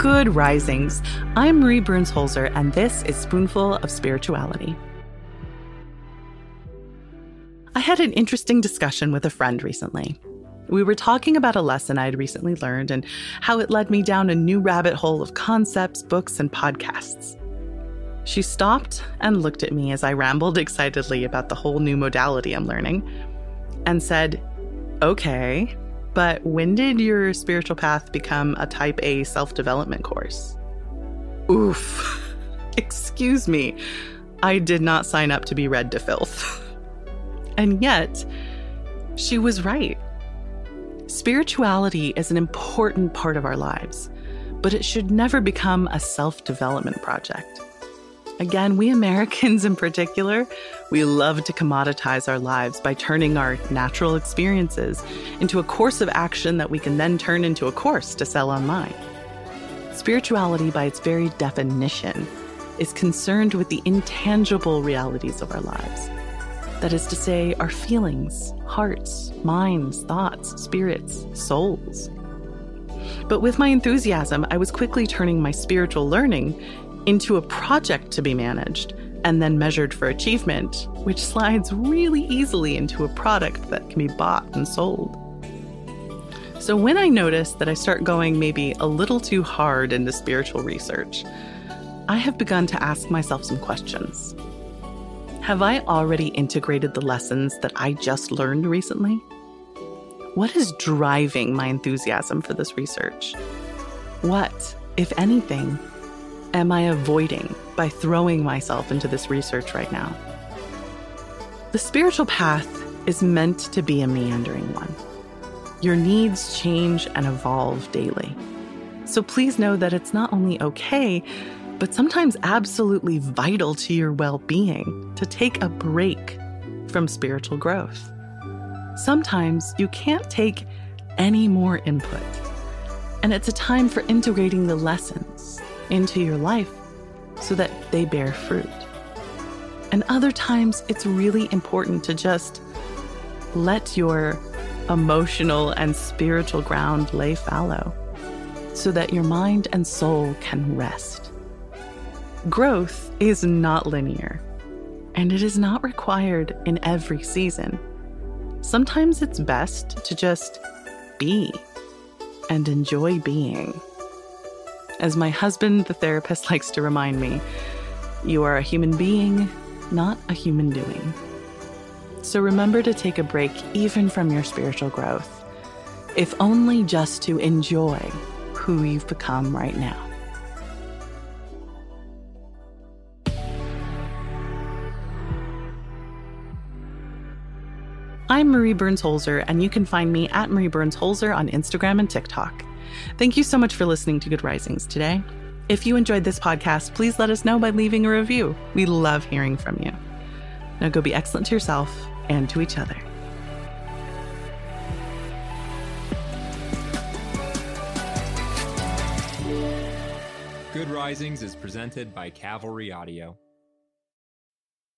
Good risings. I'm Marie Burns Holzer, and this is Spoonful of Spirituality. I had an interesting discussion with a friend recently. We were talking about a lesson I had recently learned and how it led me down a new rabbit hole of concepts, books, and podcasts. She stopped and looked at me as I rambled excitedly about the whole new modality I'm learning and said, Okay, but when did your spiritual path become a type A self development course? Oof. Excuse me. I did not sign up to be read to filth. and yet, she was right. Spirituality is an important part of our lives, but it should never become a self development project. Again, we Americans in particular, we love to commoditize our lives by turning our natural experiences into a course of action that we can then turn into a course to sell online. Spirituality, by its very definition, is concerned with the intangible realities of our lives. That is to say, our feelings, hearts, minds, thoughts, spirits, souls. But with my enthusiasm, I was quickly turning my spiritual learning into a project to be managed and then measured for achievement, which slides really easily into a product that can be bought and sold. So when I notice that I start going maybe a little too hard into spiritual research, I have begun to ask myself some questions. Have I already integrated the lessons that I just learned recently? What is driving my enthusiasm for this research? What, if anything, am I avoiding by throwing myself into this research right now? The spiritual path is meant to be a meandering one. Your needs change and evolve daily. So please know that it's not only okay, but sometimes absolutely vital to your well being to take a break from spiritual growth. Sometimes you can't take any more input, and it's a time for integrating the lessons into your life so that they bear fruit. And other times, it's really important to just let your emotional and spiritual ground lay fallow so that your mind and soul can rest. Growth is not linear, and it is not required in every season. Sometimes it's best to just be and enjoy being. As my husband, the therapist, likes to remind me, you are a human being, not a human doing. So remember to take a break even from your spiritual growth, if only just to enjoy who you've become right now. I'm Marie Burns Holzer, and you can find me at Marie Burns Holzer on Instagram and TikTok. Thank you so much for listening to Good Risings today. If you enjoyed this podcast, please let us know by leaving a review. We love hearing from you. Now go be excellent to yourself and to each other. Good Risings is presented by Cavalry Audio.